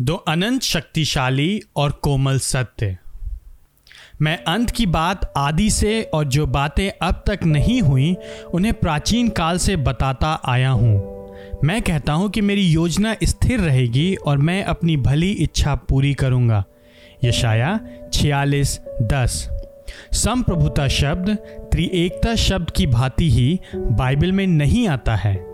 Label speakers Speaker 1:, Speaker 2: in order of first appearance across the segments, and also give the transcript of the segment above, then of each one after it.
Speaker 1: दो अनंत शक्तिशाली और कोमल सत्य। मैं अंत की बात आदि से और जो बातें अब तक नहीं हुई, उन्हें प्राचीन काल से बताता आया हूँ। मैं कहता हूँ कि मेरी योजना स्थिर रहेगी और मैं अपनी भली इच्छा पूरी करूँगा। यशाया छियालीस, दस। संप्रभुता शब्द त्रिएकता शब्द की भांति ही बाइबल में नहीं आता है।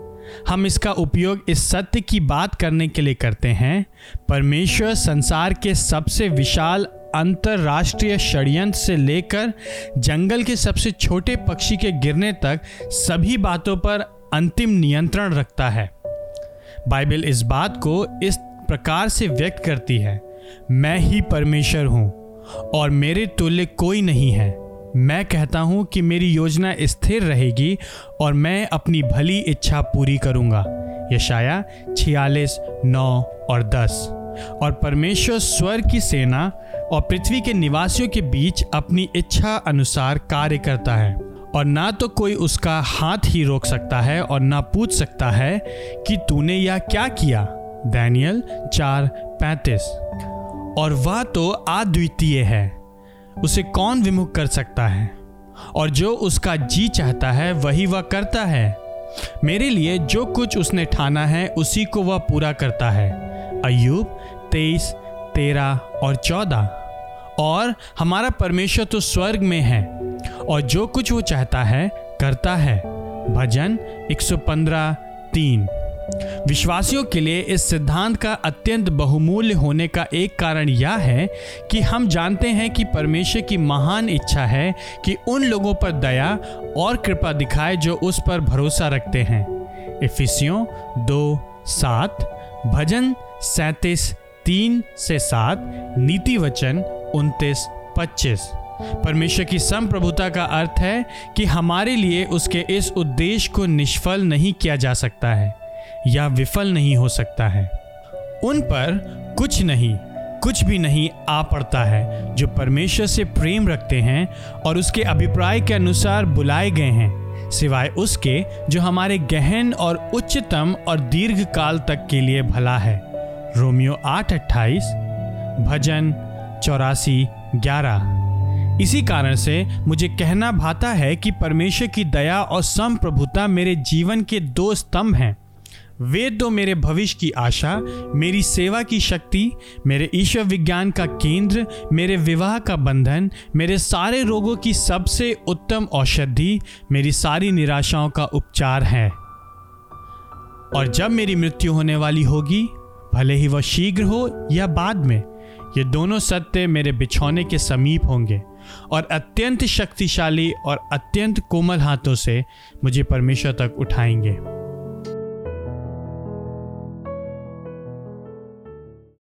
Speaker 1: हम इसका उपयोग इस सत्य की बात करने के लिए करते हैं। परमेश्वर संसार के सबसे विशाल अंतरराष्ट्रीय षड्यंत्र से लेकर जंगल के सबसे छोटे पक्षी के गिरने तक सभी बातों पर अंतिम नियंत्रण रखता है। बाइबल इस बात को इस प्रकार से व्यक्त करती है, मैं ही परमेश्वर हूँ और मेरे तुल्य कोई नहीं है। मैं कहता हूँ कि मेरी योजना स्थिर रहेगी और मैं अपनी भली इच्छा पूरी करूँगा। यशाया छियालीस, नौ और दस। और परमेश्वर स्वर की सेना और पृथ्वी के निवासियों के बीच अपनी इच्छा अनुसार कार्य करता है। और ना तो कोई उसका हाथ ही रोक सकता है और ना पूछ सकता है कि तूने यह क्या किया? दैनियल चार, पैंतीस। और वह तो अद्वितीय है। उसे कौन विमुख कर सकता है? और जो उसका जी चाहता है, वही वह करता है। मेरे लिए जो कुछ उसने ठाना है, उसी को वह पूरा करता है। अयुब तेईस, तेरह और चौदह। और हमारा परमेश्वर तो स्वर्ग में है, और जो कुछ वो चाहता है, करता है। भजन 115 तीन। विश्वासियों के लिए इस सिद्धांत का अत्यंत बहुमूल्य होने का एक कारण यह है कि हम जानते हैं कि परमेश्वर की महान इच्छा है कि उन लोगों पर दया और कृपा दिखाए जो उस पर भरोसा रखते हैं। इफिसियों दो, सात, भजन सैतीस, तीन से सात, नीति वचन उनतीस, पच्चीस। परमेश्वर की संप्रभुता का अर्थ है कि हमारे लिए उसके इस उद्देश्य को निष्फल नहीं किया जा सकता है। या विफल नहीं हो सकता है। उन पर कुछ नहीं, कुछ भी नहीं आ पड़ता है, जो परमेश्वर से प्रेम रखते हैं और उसके अभिप्राय के अनुसार बुलाए गए हैं, सिवाय उसके जो हमारे गहन और उच्चतम और दीर्घ काल तक के लिए भला है। रोमियो आठ अट्ठाईस, भजन चौरासी ग्यारह। इसी कारण से मुझे कहना भाता है कि परमेश्वर की दया और संप्रभुता मेरे जीवन के दो स्तंभ हैं। वे तो मेरे भविष्य की आशा, मेरी सेवा की शक्ति, मेरे ईश्वर विज्ञान का केंद्र, मेरे विवाह का बंधन, मेरे सारे रोगों की सबसे उत्तम औषधि, मेरी सारी निराशाओं का उपचार है। और जब मेरी मृत्यु होने वाली होगी, भले ही वह शीघ्र हो या बाद में, ये दोनों सत्य मेरे बिछौने के समीप होंगे। और अत्यंत शक्तिशाली और अत्यंत कोमल हाथों से मुझे परमेश्वर तक उठाएँगे।